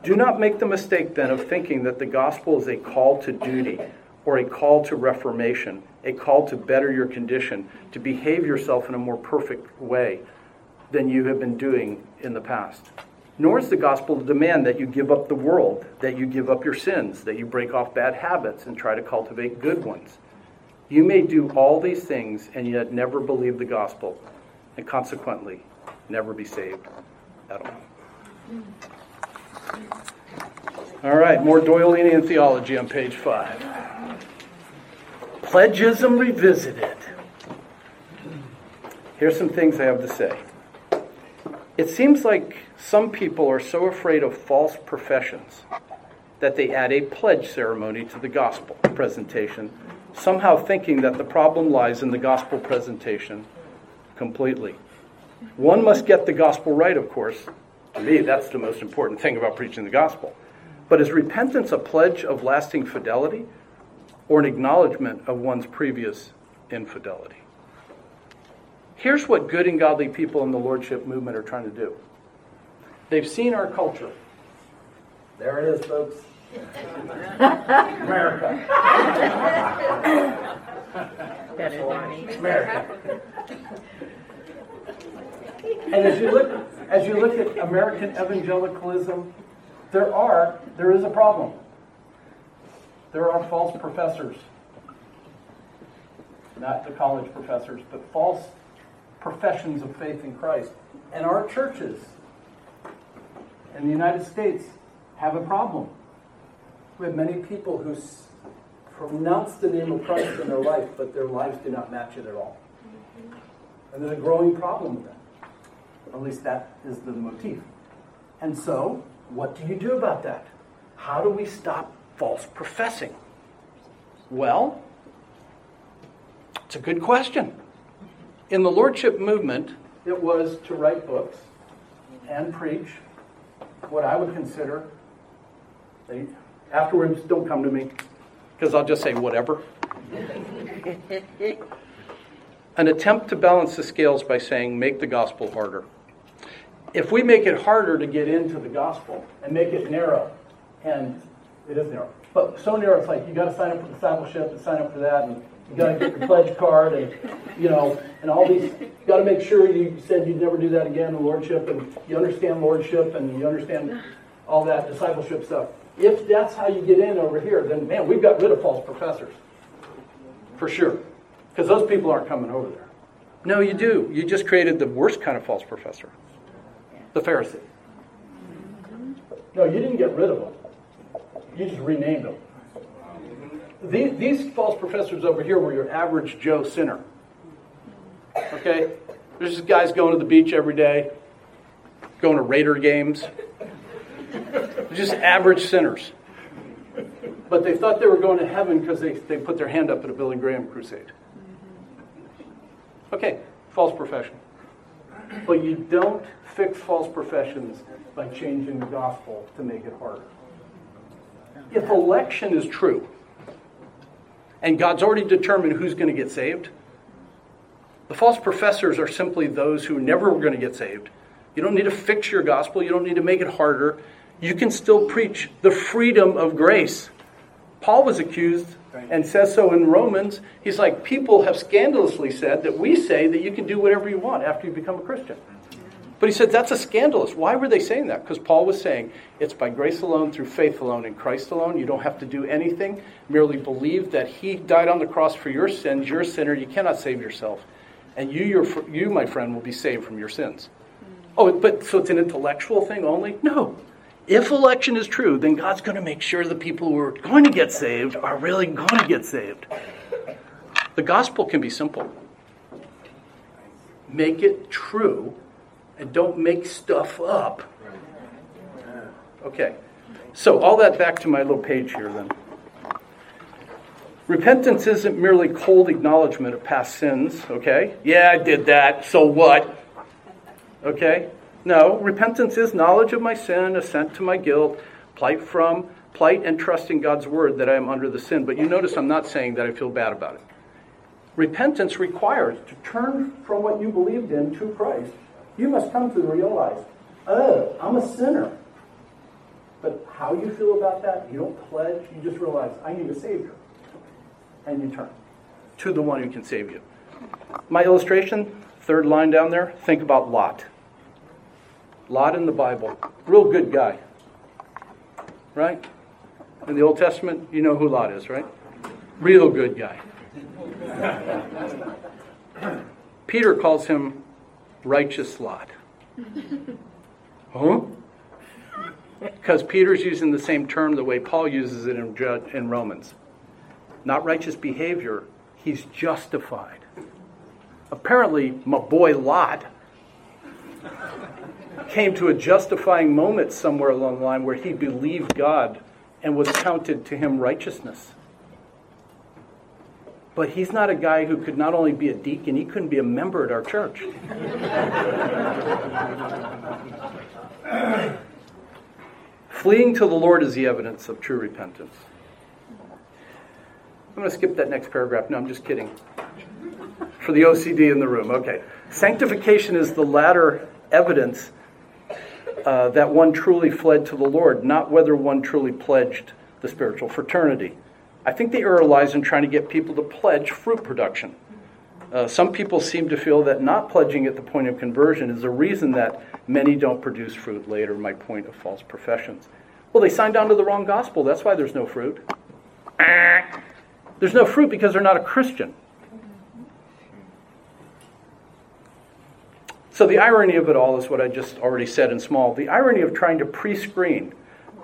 Do not make the mistake then of thinking that the gospel is a call to duty or a call to reformation, a call to better your condition, to behave yourself in a more perfect way than you have been doing in the past. Nor is the gospel to demand that you give up the world, that you give up your sins, that you break off bad habits and try to cultivate good ones. You may do all these things and yet never believe the gospel, and consequently, never be saved at all. All right, more Doyleanian theology on page five. Pledgism Revisited. Here's some things I have to say. It seems like some people are so afraid of false professions that they add a pledge ceremony to the gospel presentation, somehow thinking that the problem lies in the gospel presentation completely. One must get the gospel right, of course. To me, that's the most important thing about preaching the gospel. But is repentance a pledge of lasting fidelity or an acknowledgement of one's previous infidelity? Here's what good and godly people in the Lordship movement are trying to do they've seen our culture. There it is, folks. America. America. And as you look as you look at American evangelicalism, there are there is a problem. There are false professors. Not the college professors, but false professions of faith in Christ. And our churches in the United States have a problem. We have many people who pronounce the name of Christ in their life, but their lives do not match it at all. And there's a growing problem with that. At least that is the motif. And so, what do you do about that? How do we stop false professing? Well, it's a good question. In the Lordship movement, it was to write books and preach what I would consider, they, afterwards, don't come to me, because I'll just say whatever. [laughs] An attempt to balance the scales by saying, make the gospel harder. If we make it harder to get into the gospel and make it narrow, and it is narrow, but so narrow it's like you got to sign up for discipleship and sign up for that, and you got to get your pledge card, and you know, and all these. You got to make sure you said you'd never do that again in lordship, and you understand lordship, and you understand all that discipleship stuff. If that's how you get in over here, then man, we've got rid of false professors for sure, because those people aren't coming over there. No, you do. You just created the worst kind of false professor, the Pharisee. No, you didn't get rid of them. You just renamed them. These, these false professors over here were your average Joe sinner. Okay? There's just guys going to the beach every day, going to Raider games. Just average sinners. But they thought they were going to heaven because they, they put their hand up at a Billy Graham crusade. Okay, false profession. But you don't fix false professions by changing the gospel to make it harder. If election is true, and God's already determined who's going to get saved, the false professors are simply those who never were going to get saved. You don't need to fix your gospel, you don't need to make it harder. You can still preach the freedom of grace. Paul was accused and says so in Romans. He's like, people have scandalously said that we say that you can do whatever you want after you become a Christian. But he said that's a scandalous. Why were they saying that? Because Paul was saying it's by grace alone, through faith alone, in Christ alone. You don't have to do anything. Merely believe that he died on the cross for your sins. You're a sinner. You cannot save yourself. And you, your, you, my friend, will be saved from your sins. Oh, but so it's an intellectual thing only? No. If election is true, then God's going to make sure the people who are going to get saved are really going to get saved. The gospel can be simple. Make it true and don't make stuff up. Okay. So, all that back to my little page here then. Repentance isn't merely cold acknowledgement of past sins, okay? Yeah, I did that, so what? Okay? No, repentance is knowledge of my sin, assent to my guilt, plight from plight and trust in God's word that I am under the sin. But you notice I'm not saying that I feel bad about it. Repentance requires to turn from what you believed in to Christ you must come to realize, oh, I'm a sinner. But how you feel about that, you don't pledge, you just realize, I need a Savior. And you turn to the one who can save you. My illustration, third line down there, think about Lot. Lot in the Bible, real good guy. Right? In the Old Testament, you know who Lot is, right? Real good guy. [laughs] Peter calls him righteous Lot. huh? Because Peter's using the same term the way Paul uses it in, in Romans. Not righteous behavior, he's justified. Apparently, my boy Lot came to a justifying moment somewhere along the line where he believed God and was counted to him righteousness. But he's not a guy who could not only be a deacon, he couldn't be a member at our church. [coughs] Fleeing to the Lord is the evidence of true repentance. I'm going to skip that next paragraph. No, I'm just kidding. For the OCD in the room. Okay. Sanctification is the latter evidence uh, that one truly fled to the Lord, not whether one truly pledged the spiritual fraternity. I think the error lies in trying to get people to pledge fruit production. Uh, some people seem to feel that not pledging at the point of conversion is the reason that many don't produce fruit later, my point of false professions. Well, they signed on to the wrong gospel. That's why there's no fruit. There's no fruit because they're not a Christian. So, the irony of it all is what I just already said in small. The irony of trying to pre screen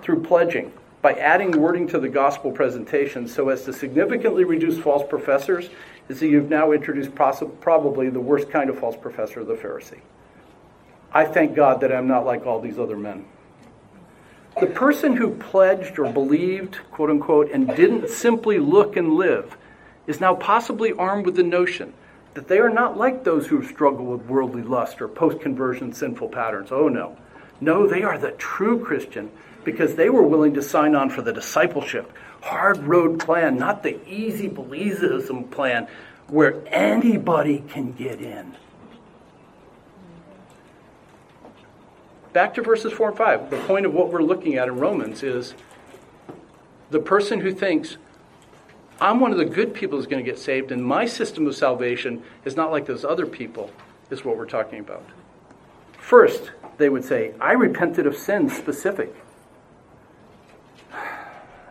through pledging by adding wording to the gospel presentation so as to significantly reduce false professors is that you've now introduced probably the worst kind of false professor, the Pharisee. I thank God that I'm not like all these other men. The person who pledged or believed, quote unquote, and didn't simply look and live is now possibly armed with the notion that they are not like those who struggle with worldly lust or post conversion sinful patterns. Oh no. No, they are the true Christian because they were willing to sign on for the discipleship, hard road plan, not the easy believism plan where anybody can get in. Back to verses 4 and 5. The point of what we're looking at in Romans is the person who thinks, I'm one of the good people who's going to get saved, and my system of salvation is not like those other people, is what we're talking about. First, they would say, I repented of sins specific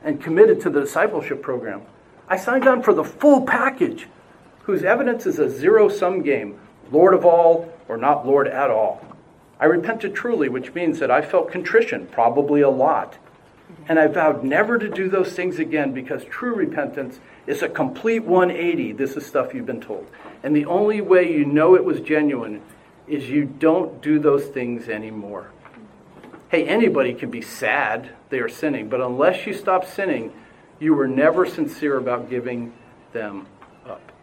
and committed to the discipleship program. I signed on for the full package, whose evidence is a zero sum game Lord of all or not Lord at all. I repented truly, which means that I felt contrition, probably a lot. And I vowed never to do those things again because true repentance is a complete 180. This is stuff you've been told. And the only way you know it was genuine is you don't do those things anymore. Hey, anybody can be sad they are sinning, but unless you stop sinning, you were never sincere about giving them up.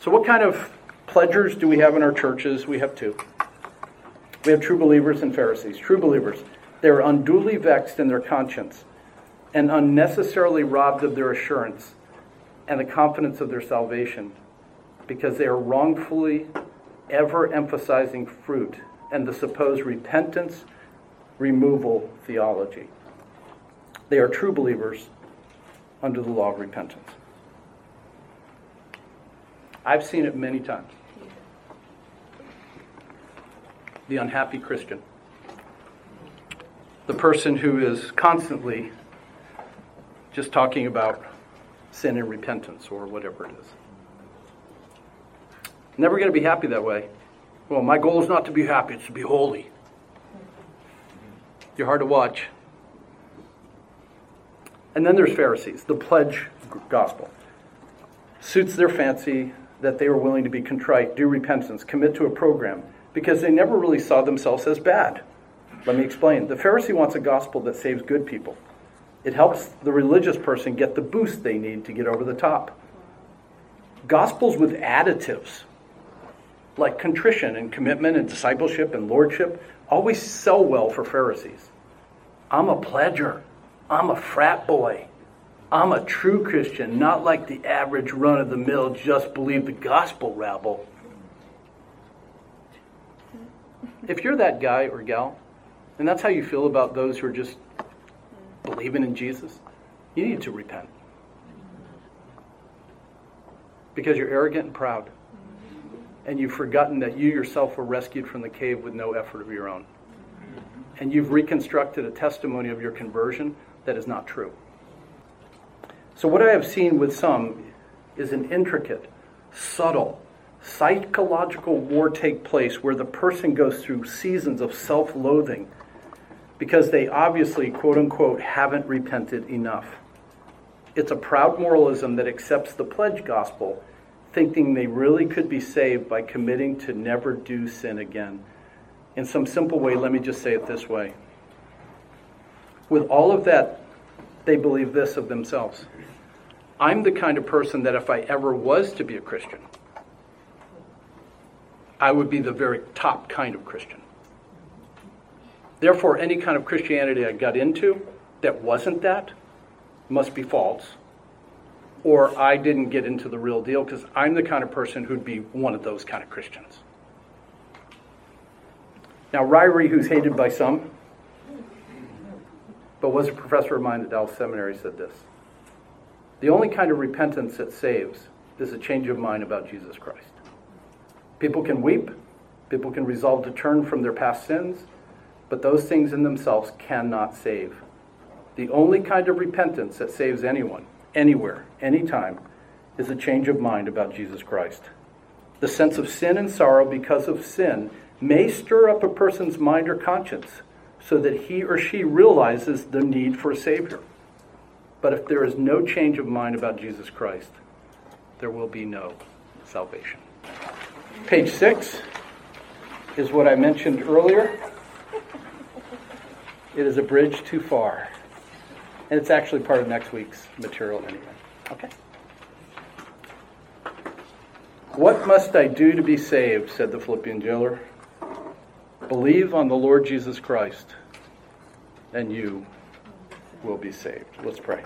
So, what kind of pledgers do we have in our churches? We have two. We have true believers and Pharisees. True believers, they are unduly vexed in their conscience and unnecessarily robbed of their assurance and the confidence of their salvation because they are wrongfully ever emphasizing fruit and the supposed repentance removal theology. They are true believers under the law of repentance. I've seen it many times. the unhappy Christian, the person who is constantly just talking about sin and repentance or whatever it is. Never going to be happy that way. Well, my goal is not to be happy, it's to be holy. You're hard to watch. And then there's Pharisees, the pledge gospel. Suits their fancy that they were willing to be contrite, do repentance, commit to a program, because they never really saw themselves as bad. Let me explain. The Pharisee wants a gospel that saves good people. It helps the religious person get the boost they need to get over the top. Gospels with additives, like contrition and commitment and discipleship and lordship, always sell well for Pharisees. I'm a pledger. I'm a frat boy. I'm a true Christian, not like the average run of the mill, just believe the gospel rabble. If you're that guy or gal, and that's how you feel about those who are just believing in Jesus, you need to repent. Because you're arrogant and proud. And you've forgotten that you yourself were rescued from the cave with no effort of your own. And you've reconstructed a testimony of your conversion that is not true. So, what I have seen with some is an intricate, subtle, psychological war take place where the person goes through seasons of self loathing because they obviously, quote unquote, haven't repented enough. It's a proud moralism that accepts the pledge gospel, thinking they really could be saved by committing to never do sin again. In some simple way, let me just say it this way. With all of that, they believe this of themselves I'm the kind of person that if I ever was to be a Christian, I would be the very top kind of Christian. Therefore, any kind of Christianity I got into that wasn't that must be false, or I didn't get into the real deal because I'm the kind of person who'd be one of those kind of Christians. Now, Ryrie, who's hated by some, but was a professor of mine at Dallas Seminary, said this The only kind of repentance that saves is a change of mind about Jesus Christ. People can weep, people can resolve to turn from their past sins, but those things in themselves cannot save. The only kind of repentance that saves anyone, anywhere, anytime, is a change of mind about Jesus Christ. The sense of sin and sorrow because of sin may stir up a person's mind or conscience so that he or she realizes the need for a Savior. But if there is no change of mind about Jesus Christ, there will be no salvation. Page six is what I mentioned earlier. It is a bridge too far. And it's actually part of next week's material anyway. Okay? What must I do to be saved? said the Philippian jailer. Believe on the Lord Jesus Christ, and you will be saved. Let's pray.